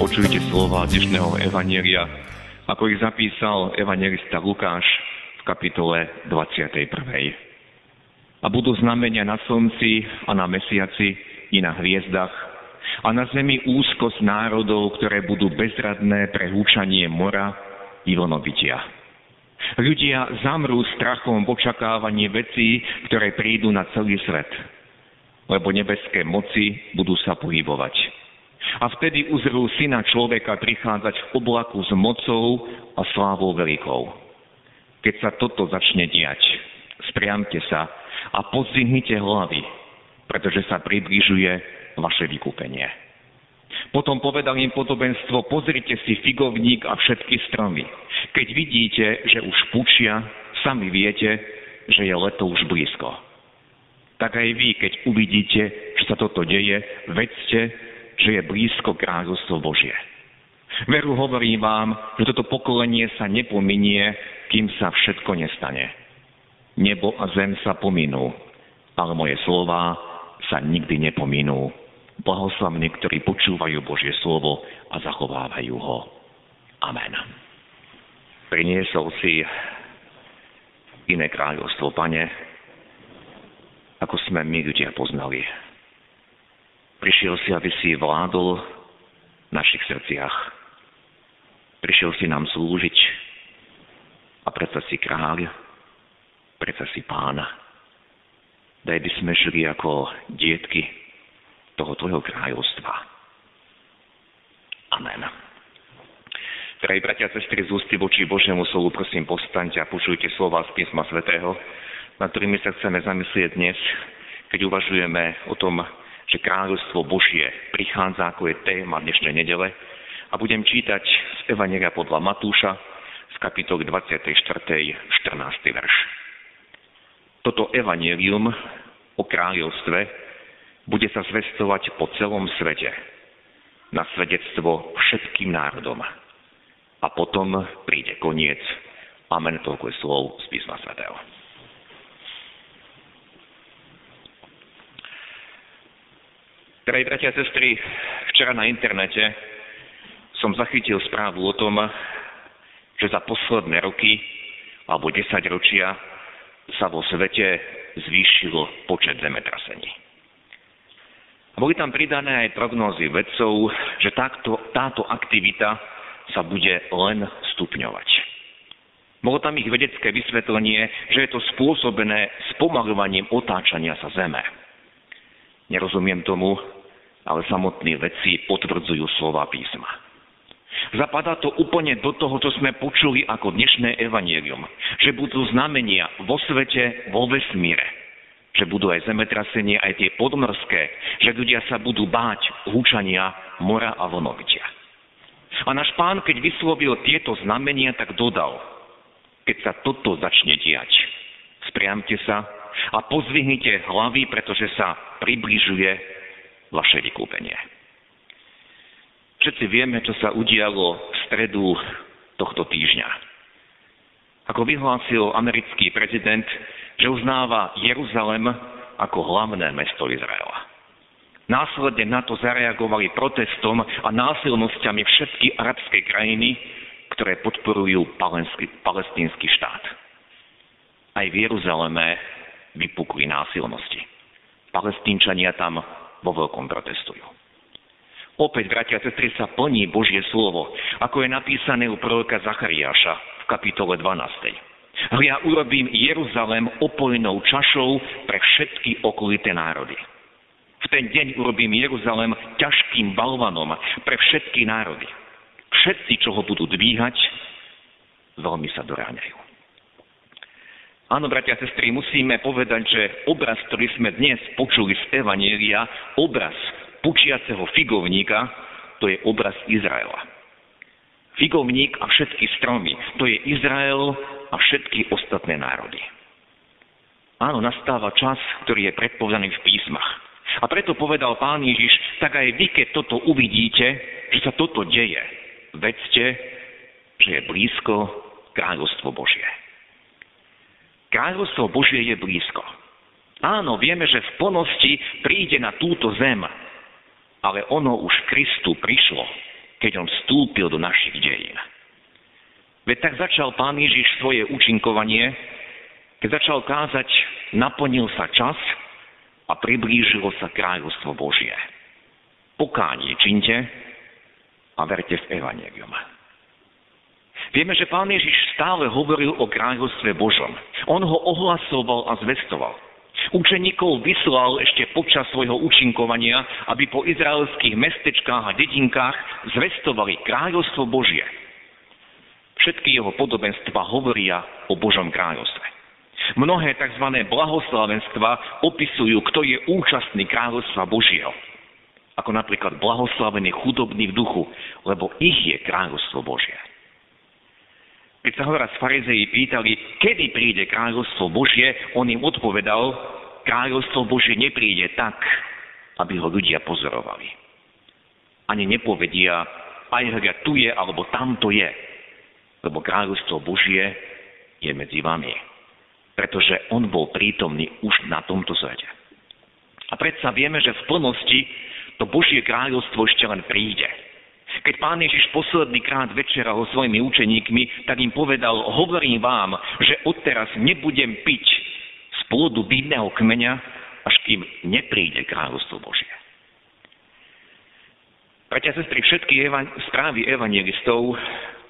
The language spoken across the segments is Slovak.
Počujte slova dnešného Evanielia, ako ich zapísal evangelista Lukáš v kapitole 21. A budú znamenia na slnci a na mesiaci i na hviezdach a na zemi úzkosť národov, ktoré budú bezradné pre húčanie mora i vlnobytia. Ľudia zamrú strachom v očakávaní vecí, ktoré prídu na celý svet, lebo nebeské moci budú sa pohybovať. A vtedy uzrú syna človeka prichádzať v oblaku s mocou a slávou veľkou. Keď sa toto začne diať, spriamte sa a pozdvihnite hlavy, pretože sa približuje vaše vykúpenie. Potom povedal im podobenstvo, pozrite si figovník a všetky stromy. Keď vidíte, že už pučia, sami viete, že je leto už blízko. Tak aj vy, keď uvidíte, že sa toto deje, vedzte, že je blízko kráľovstvo Božie. Veru hovorím vám, že toto pokolenie sa nepominie, kým sa všetko nestane. Nebo a zem sa pominú, ale moje slova sa nikdy nepominú. Blahoslavní, ktorí počúvajú Božie slovo a zachovávajú ho. Amen. Priniesol si iné kráľovstvo, pane, ako sme my ľudia poznali. Prišiel si, aby si vládol v našich srdciach. Prišiel si nám slúžiť a predsa si kráľ, predsa si pána. Daj by sme žili ako dietky toho tvojho kráľovstva. Amen. Drahí bratia a sestry, z ústy voči Božiemu slovu, prosím, postaňte a počujte slova z písma svätého, na ktorými sa chceme zamyslieť dnes, keď uvažujeme o tom, že kráľovstvo Božie prichádza, ako je téma dnešnej nedele. A budem čítať z Evangelia podľa Matúša z kapitoly 24. 14. verš. Toto evanelium o kráľovstve bude sa zvestovať po celom svete na svedectvo všetkým národom. A potom príde koniec. Amen, toľko je slov z písma svätého. Drahí bratia a sestry, včera na internete som zachytil správu o tom, že za posledné roky alebo 10 ročia sa vo svete zvýšilo počet zemetrasení. A boli tam pridané aj prognózy vedcov, že takto, táto aktivita sa bude len stupňovať. Bolo tam ich vedecké vysvetlenie, že je to spôsobené spomalovaním otáčania sa Zeme. Nerozumiem tomu, ale samotní vedci potvrdzujú slova písma. Zapadá to úplne do toho, čo sme počuli ako dnešné evanielium, že budú znamenia vo svete, vo vesmíre, že budú aj zemetrasenie, aj tie podmorské, že ľudia sa budú báť húčania mora a vlnovitia. A náš pán, keď vyslovil tieto znamenia, tak dodal, keď sa toto začne diať, spriamte sa a pozvihnite hlavy, pretože sa približuje vaše vykúpenie. Všetci vieme, čo sa udialo v stredu tohto týždňa. Ako vyhlásil americký prezident, že uznáva Jeruzalem ako hlavné mesto Izraela. Následne na to zareagovali protestom a násilnosťami všetky arabské krajiny, ktoré podporujú palestínsky štát. Aj v Jeruzaleme vypukli násilnosti. Palestínčania tam vo veľkom protestujú. Opäť, bratia a sestry, sa plní Božie slovo, ako je napísané u proroka Zachariáša v kapitole 12. ja urobím Jeruzalém opojnou čašou pre všetky okolité národy. V ten deň urobím Jeruzalém ťažkým balvanom pre všetky národy. Všetci, čo ho budú dvíhať, veľmi sa doráňajú. Áno, bratia a sestry, musíme povedať, že obraz, ktorý sme dnes počuli z Evanielia, obraz pučiaceho figovníka, to je obraz Izraela. figovník a všetky stromy. To je Izrael a všetky ostatné národy. Áno, nastáva čas, ktorý je predpovedaný v písmach. A preto povedal pán Ježiš, tak aj vy, keď toto uvidíte, že sa toto deje, vedzte, že je blízko kráľovstvo Božie. Kráľovstvo Božie je blízko. Áno, vieme, že v plnosti príde na túto zem, ale ono už Kristu prišlo, keď on vstúpil do našich dejín. Veď tak začal pán Ježiš svoje účinkovanie, keď začal kázať, naplnil sa čas a priblížilo sa kráľovstvo Božie. Pokánie činte a verte v Evangelium. Vieme, že pán Ježiš stále hovoril o kráľovstve Božom. On ho ohlasoval a zvestoval. Učeníkov vyslal ešte počas svojho účinkovania, aby po izraelských mestečkách a dedinkách zvestovali kráľovstvo Božie. Všetky jeho podobenstva hovoria o Božom kráľovstve. Mnohé tzv. blahoslavenstva opisujú, kto je účastný kráľovstva Božieho. Ako napríklad blahoslavený chudobný v duchu, lebo ich je kráľovstvo Božie. Keď sa horaz farizeji pýtali, kedy príde kráľovstvo Božie, on im odpovedal, kráľovstvo Božie nepríde tak, aby ho ľudia pozorovali. Ani nepovedia, aj hľa tu je, alebo tamto je. Lebo kráľovstvo Božie je medzi vami. Pretože on bol prítomný už na tomto svete. A predsa vieme, že v plnosti to Božie kráľovstvo ešte len príde. Keď pán Ježiš posledný krát večeral so svojimi učeníkmi, tak im povedal, hovorím vám, že odteraz nebudem piť z pôdu bídneho kmeňa, až kým nepríde kráľovstvo Božie. Bratia sestry, všetky evan- správy evangelistov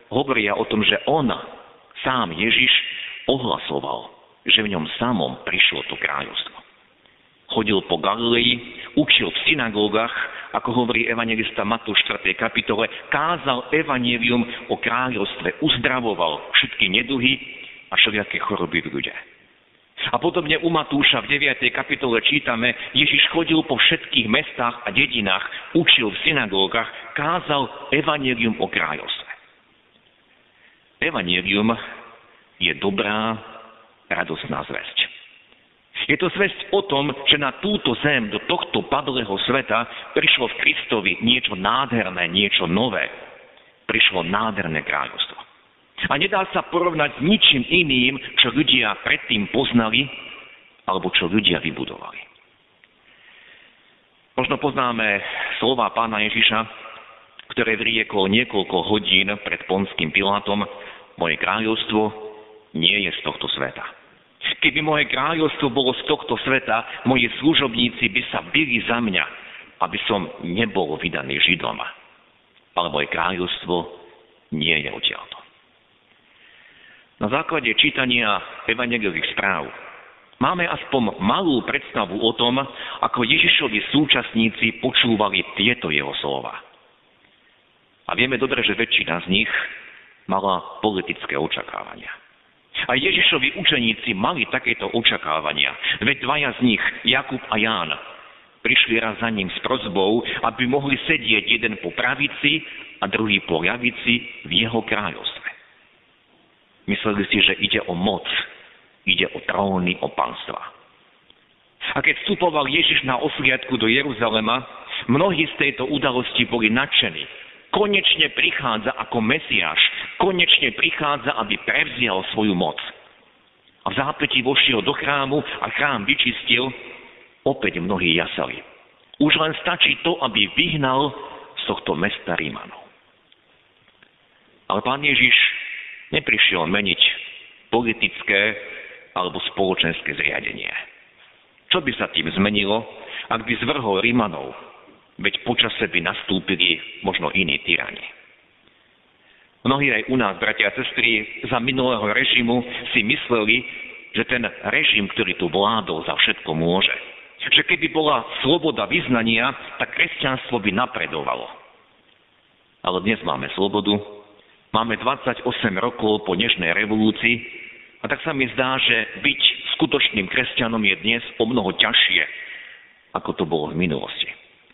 hovoria o tom, že on, sám Ježiš, ohlasoval, že v ňom samom prišlo to kráľovstvo. Chodil po Galilei, učil v synagógach, ako hovorí evangelista Matúš 4. kapitole, kázal evanelium o kráľovstve, uzdravoval všetky neduhy a všelijaké choroby v ľudia. A podobne u Matúša v 9. kapitole čítame, Ježiš chodil po všetkých mestách a dedinách, učil v synagógach, kázal evanelium o kráľovstve. Evanelium je dobrá, radosná zväzť. Je to zväzť o tom, že na túto zem, do tohto padlého sveta, prišlo v Kristovi niečo nádherné, niečo nové. Prišlo nádherné kráľovstvo. A nedá sa porovnať s ničím iným, čo ľudia predtým poznali, alebo čo ľudia vybudovali. Možno poznáme slova pána Ježiša, ktoré vriekol niekoľko hodín pred Ponským Pilátom. Moje kráľovstvo nie je z tohto sveta. Keby moje kráľovstvo bolo z tohto sveta, moji služobníci by sa byli za mňa, aby som nebol vydaný Židom. Ale moje kráľovstvo nie je odtiaľto. Na základe čítania evangelových správ máme aspoň malú predstavu o tom, ako Ježišovi súčasníci počúvali tieto jeho slova. A vieme dobre, že väčšina z nich mala politické očakávania. A Ježišovi učeníci mali takéto očakávania. Veď dvaja z nich, Jakub a Ján, prišli raz za ním s prozbou, aby mohli sedieť jeden po pravici a druhý po ľavici v jeho kráľovstve. Mysleli si, že ide o moc, ide o tróny, o panstva. A keď vstupoval Ježiš na osliadku do Jeruzalema, mnohí z tejto udalosti boli nadšení konečne prichádza ako Mesiáš, konečne prichádza, aby prevzial svoju moc. A v zápäti vošiel do chrámu a chrám vyčistil, opäť mnohí jasali. Už len stačí to, aby vyhnal z tohto mesta Rímanov. Ale pán Ježiš neprišiel meniť politické alebo spoločenské zriadenie. Čo by sa tým zmenilo, ak by zvrhol Rímanov veď počase by nastúpili možno iní tyrani. Mnohí aj u nás, bratia a sestry, za minulého režimu si mysleli, že ten režim, ktorý tu vládol, za všetko môže. Že keby bola sloboda vyznania, tak kresťanstvo by napredovalo. Ale dnes máme slobodu, máme 28 rokov po dnešnej revolúcii a tak sa mi zdá, že byť skutočným kresťanom je dnes o mnoho ťažšie, ako to bolo v minulosti.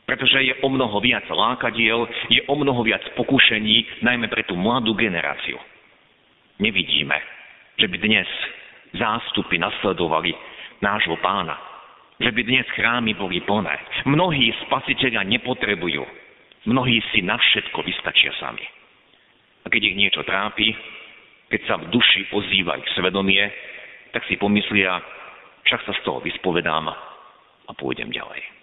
Pretože je o mnoho viac lákadiel, je o mnoho viac pokušení, najmä pre tú mladú generáciu. Nevidíme, že by dnes zástupy nasledovali nášho pána. Že by dnes chrámy boli plné. Mnohí spasiteľa nepotrebujú. Mnohí si na všetko vystačia sami. A keď ich niečo trápi, keď sa v duši ozýva ich svedomie, tak si pomyslia, však sa z toho vyspovedám a pôjdem ďalej.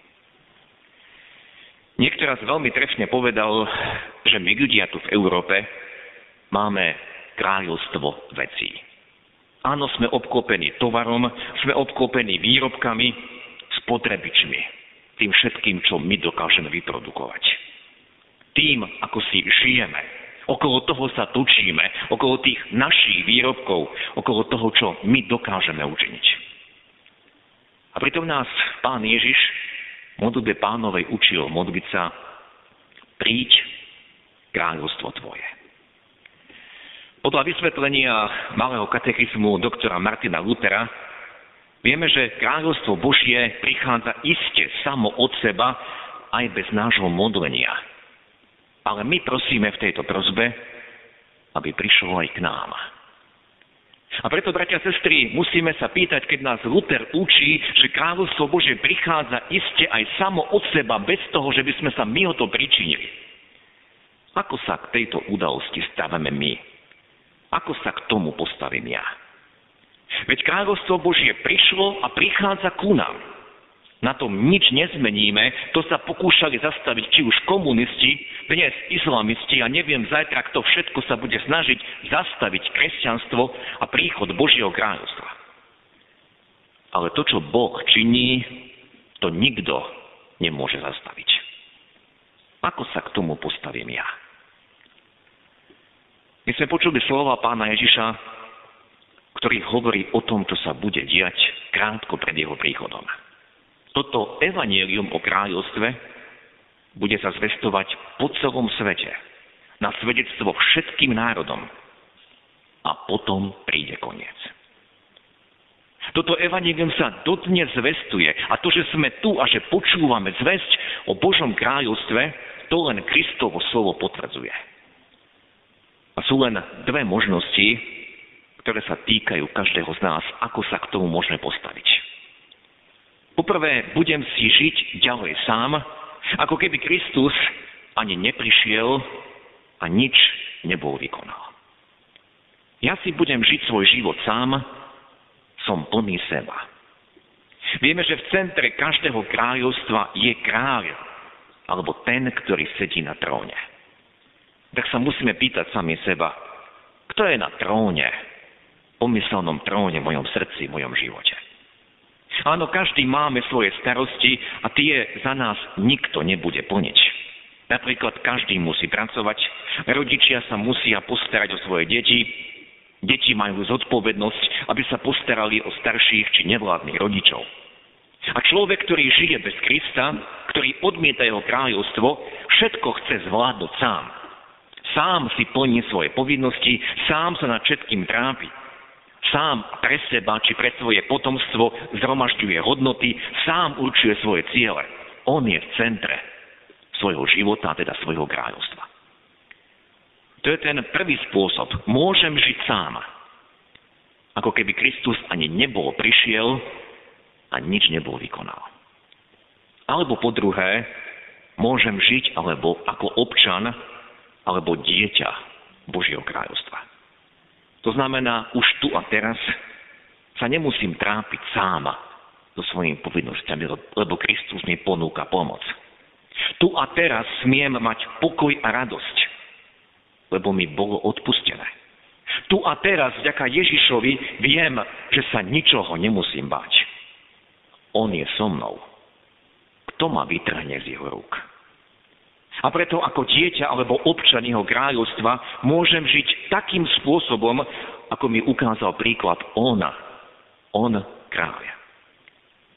Niekto raz veľmi trefne povedal, že my ľudia tu v Európe máme kráľovstvo vecí. Áno, sme obklopení tovarom, sme obklopení výrobkami, spotrebičmi, tým všetkým, čo my dokážeme vyprodukovať. Tým, ako si žijeme, okolo toho sa tučíme, okolo tých našich výrobkov, okolo toho, čo my dokážeme učiniť. A pritom nás pán Ježiš modlbe pánovej učil modliť sa príď kráľovstvo tvoje. Podľa vysvetlenia malého katechizmu doktora Martina Lutera vieme, že kráľovstvo Božie prichádza iste samo od seba aj bez nášho modlenia. Ale my prosíme v tejto prozbe, aby prišlo aj k nám. A preto, bratia a sestry, musíme sa pýtať, keď nás Luther učí, že kráľovstvo Bože prichádza iste aj samo od seba, bez toho, že by sme sa my o to pričinili. Ako sa k tejto udalosti stavíme my? Ako sa k tomu postavím ja? Veď kráľovstvo Božie prišlo a prichádza ku nám. Na tom nič nezmeníme, to sa pokúšali zastaviť či už komunisti, dnes islamisti a neviem zajtra, kto všetko sa bude snažiť zastaviť kresťanstvo a príchod Božieho kráľovstva. Ale to, čo Boh činí, to nikto nemôže zastaviť. Ako sa k tomu postavím ja? My sme počuli slova pána Ježiša, ktorý hovorí o tom, čo sa bude diať krátko pred jeho príchodom. Toto evanielium o kráľovstve bude sa zvestovať po celom svete, na svedectvo všetkým národom. A potom príde koniec. Toto evanelium sa dodnes zvestuje a to, že sme tu a že počúvame zväzť o Božom kráľovstve, to len Kristovo slovo potvrdzuje. A sú len dve možnosti, ktoré sa týkajú každého z nás, ako sa k tomu môžeme postaviť. Poprvé, budem si žiť ďalej sám, ako keby Kristus ani neprišiel a nič nebol vykonal. Ja si budem žiť svoj život sám, som plný seba. Vieme, že v centre každého kráľovstva je kráľ, alebo ten, ktorý sedí na tróne tak sa musíme pýtať sami seba, kto je na tróne, pomyselnom tróne v mojom srdci, v mojom živote. Áno, každý máme svoje starosti a tie za nás nikto nebude plniť. Napríklad každý musí pracovať, rodičia sa musia postarať o svoje deti, deti majú zodpovednosť, aby sa postarali o starších či nevládnych rodičov. A človek, ktorý žije bez Krista, ktorý odmieta jeho kráľovstvo, všetko chce zvládnuť sám sám si plní svoje povinnosti, sám sa nad všetkým trápi. Sám pre seba či pre svoje potomstvo zhromažďuje hodnoty, sám určuje svoje ciele. On je v centre svojho života, teda svojho kráľovstva. To je ten prvý spôsob. Môžem žiť sám. Ako keby Kristus ani nebol prišiel a nič nebol vykonal. Alebo po druhé, môžem žiť alebo ako občan alebo dieťa Božieho kráľovstva. To znamená, už tu a teraz sa nemusím trápiť sám so svojimi povinnosťami, lebo Kristus mi ponúka pomoc. Tu a teraz smiem mať pokoj a radosť, lebo mi bolo odpustené. Tu a teraz, vďaka Ježišovi, viem, že sa ničoho nemusím báť. On je so mnou. Kto ma vytrhne z jeho rúk? A preto ako dieťa alebo občan jeho kráľovstva môžem žiť takým spôsobom, ako mi ukázal príklad ona. On kráľ.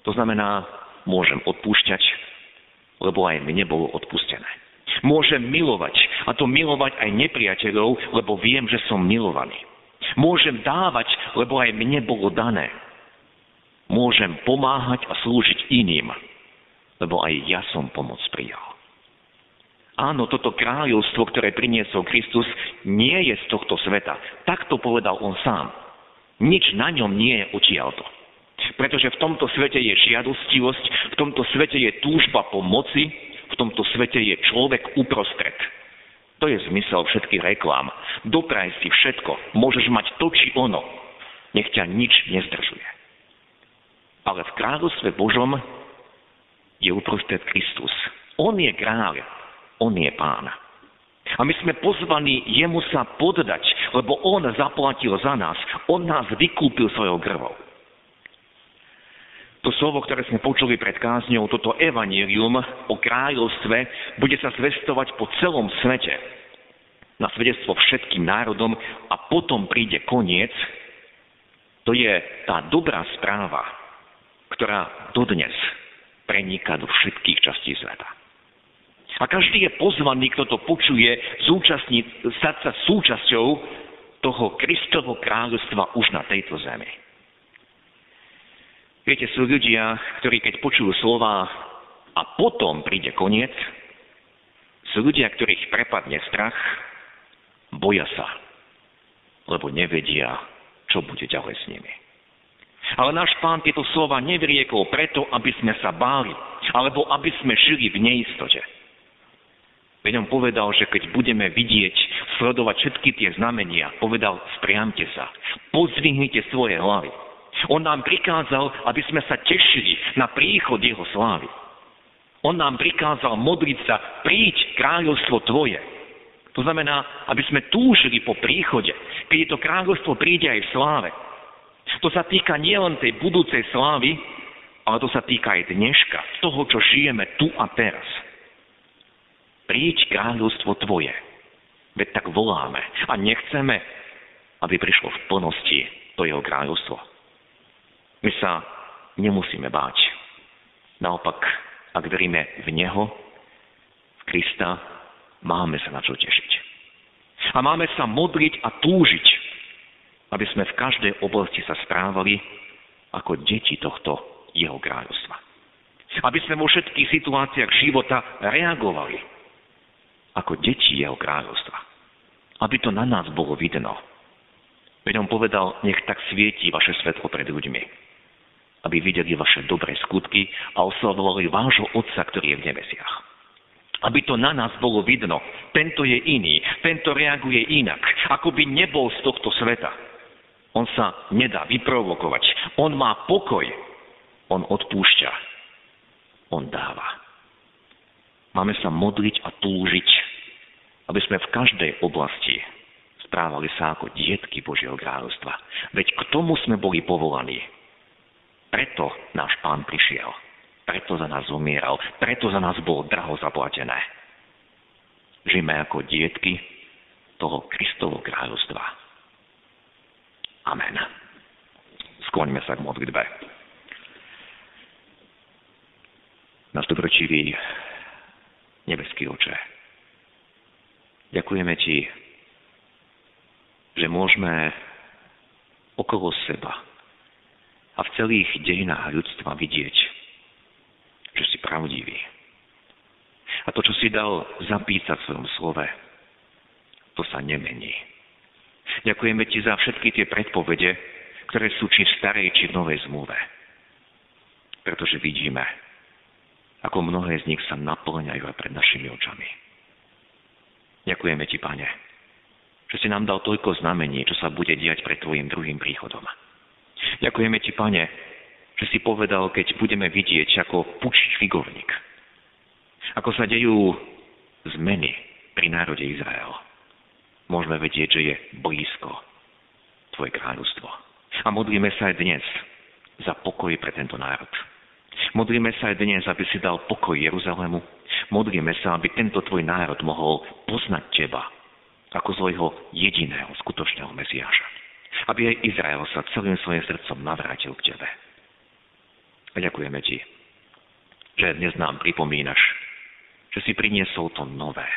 To znamená, môžem odpúšťať, lebo aj mne bolo odpustené. Môžem milovať, a to milovať aj nepriateľov, lebo viem, že som milovaný. Môžem dávať, lebo aj mne bolo dané. Môžem pomáhať a slúžiť iným, lebo aj ja som pomoc prijal. Áno, toto kráľovstvo, ktoré priniesol Kristus, nie je z tohto sveta. Tak to povedal on sám. Nič na ňom nie je odtiaľto. Pretože v tomto svete je žiadostivosť, v tomto svete je túžba po moci, v tomto svete je človek uprostred. To je zmysel všetkých reklám. Dopraj si všetko, môžeš mať to či ono. Nech ťa nič nezdržuje. Ale v kráľovstve Božom je uprostred Kristus. On je kráľ, on je pán. A my sme pozvaní jemu sa poddať, lebo on zaplatil za nás. On nás vykúpil svojou krvou. To slovo, ktoré sme počuli pred kázňou, toto evanílium o kráľovstve, bude sa zvestovať po celom svete na svedectvo všetkým národom a potom príde koniec. To je tá dobrá správa, ktorá dodnes preniká do všetkých častí sveta. A každý je pozvaný, kto to počuje, zúčastniť, stať sa súčasťou toho Kristovho kráľovstva už na tejto zemi. Viete, sú ľudia, ktorí keď počujú slova a potom príde koniec, sú ľudia, ktorých prepadne strach, boja sa, lebo nevedia, čo bude ďalej s nimi. Ale náš pán tieto slova nevriekol preto, aby sme sa báli, alebo aby sme žili v neistote. Veď povedal, že keď budeme vidieť, sledovať všetky tie znamenia, povedal, spriamte sa, pozvihnite svoje hlavy. On nám prikázal, aby sme sa tešili na príchod jeho slávy. On nám prikázal modliť sa, príď kráľovstvo tvoje. To znamená, aby sme túžili po príchode, keď to kráľovstvo príde aj v sláve. To sa týka nielen tej budúcej slávy, ale to sa týka aj dneška, toho, čo žijeme tu a teraz príď kráľovstvo Tvoje. Veď tak voláme a nechceme, aby prišlo v plnosti to jeho kráľovstvo. My sa nemusíme báť. Naopak, ak veríme v Neho, v Krista, máme sa na čo tešiť. A máme sa modliť a túžiť, aby sme v každej oblasti sa správali ako deti tohto jeho kráľovstva. Aby sme vo všetkých situáciách života reagovali ako deti jeho kráľovstva. Aby to na nás bolo vidno. Veď on povedal, nech tak svieti vaše svetlo pred ľuďmi. Aby videli vaše dobré skutky a oslavovali vášho Otca, ktorý je v nebesiach. Aby to na nás bolo vidno. Tento je iný, tento reaguje inak, ako by nebol z tohto sveta. On sa nedá vyprovokovať. On má pokoj. On odpúšťa. On dáva. Máme sa modliť a túžiť, aby sme v každej oblasti správali sa ako dietky Božieho kráľovstva. Veď k tomu sme boli povolaní. Preto náš pán prišiel. Preto za nás zomieral. Preto za nás bolo draho zaplatené. Žijeme ako dietky toho Kristovho kráľovstva. Amen. Skloňme sa k modlitbe. Nás dobročivý nebeský oče. Ďakujeme Ti, že môžeme okolo seba a v celých dejinách ľudstva vidieť, že si pravdivý. A to, čo si dal zapísať v svojom slove, to sa nemení. Ďakujeme Ti za všetky tie predpovede, ktoré sú či v starej, či v novej zmluve. Pretože vidíme, ako mnohé z nich sa naplňajú aj pred našimi očami. Ďakujeme Ti, Pane, že si nám dal toľko znamení, čo sa bude diať pred Tvojim druhým príchodom. Ďakujeme Ti, Pane, že si povedal, keď budeme vidieť, ako pučí figovník, ako sa dejú zmeny pri národe Izrael. Môžeme vedieť, že je blízko Tvoje kráľovstvo. A modlíme sa aj dnes za pokoj pre tento národ. Modlíme sa aj dnes, aby si dal pokoj Jeruzalému. Modlíme sa, aby tento tvoj národ mohol poznať teba ako svojho jediného skutočného Mesiáša. Aby aj Izrael sa celým svojim srdcom navrátil k tebe. A ďakujeme ti, že dnes nám pripomínaš, že si priniesol to nové.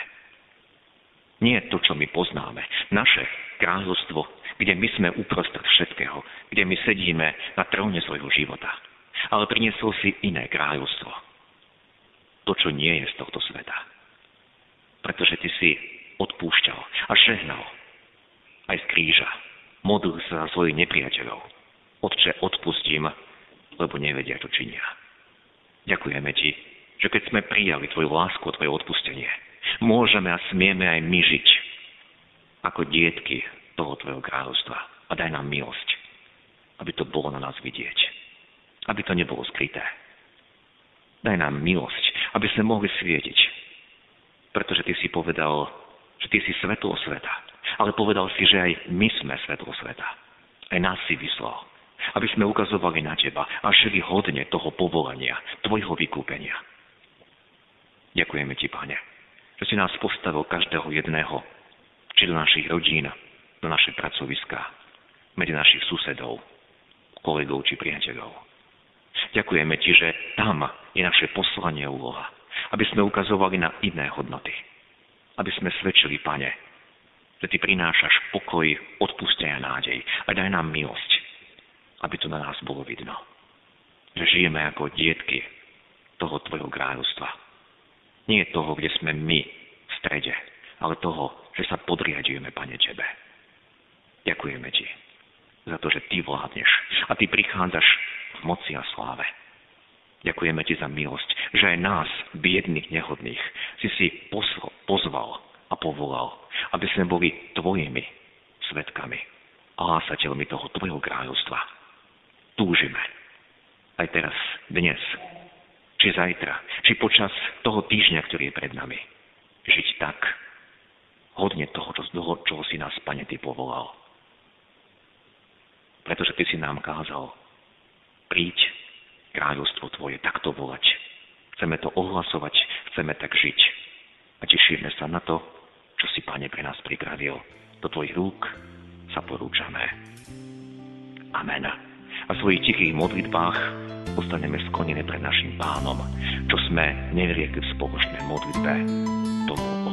Nie to, čo my poznáme. Naše kráľovstvo, kde my sme uprostred všetkého, kde my sedíme na tróne svojho života ale priniesol si iné kráľovstvo. to, čo nie je z tohto sveta. Pretože ty si odpúšťal a žehnal aj z kríža. Modlil sa za svojich nepriateľov. Otče, odpustím, lebo nevedia, čo činia. Ďakujeme ti, že keď sme prijali tvoju lásku a tvoje odpustenie, môžeme a smieme aj my žiť ako dietky toho tvojho kráľovstva. A daj nám milosť, aby to bolo na nás vidieť. Aby to nebolo skryté. Daj nám milosť, aby sme mohli svietiť. Pretože ty si povedal, že ty si svetlo sveta. Ale povedal si, že aj my sme svetlo sveta. Aj nás si vyslal. Aby sme ukazovali na teba a žili hodne toho povolania, tvojho vykúpenia. Ďakujeme ti, Pane, že si nás postavil každého jedného, či do našich rodín, do naše pracoviská, medzi našich susedov, kolegov či priateľov. Ďakujeme ti, že tam je naše poslanie úloha, aby sme ukazovali na iné hodnoty. Aby sme svedčili, Pane, že Ty prinášaš pokoj, odpustenia nádej a daj nám milosť, aby to na nás bolo vidno. Že žijeme ako dietky toho Tvojho kráľovstva nie toho, kde sme my v strede, ale toho, že sa podriadujeme, Pane, Tebe. Ďakujeme Ti za to, že Ty vládneš a Ty prichádzaš moci a sláve. Ďakujeme Ti za milosť, že aj nás, biedných, nehodných, si si pozval a povolal, aby sme boli Tvojimi svetkami a hlásateľmi toho Tvojho kráľovstva. Túžime. Aj teraz, dnes, či zajtra, či počas toho týždňa, ktorý je pred nami. Žiť tak, hodne toho, čo, toho, si nás, Pane, Ty povolal. Pretože Ty si nám kázal, príď, kráľovstvo Tvoje, takto volať. Chceme to ohlasovať, chceme tak žiť. A tešíme sa na to, čo si, Pane, pre nás pripravil. Do Tvojich rúk sa porúčame. Amen. A v svojich tichých modlitbách ostaneme sklonení pred našim pánom, čo sme neriekli v spoločnej modlitbe tomu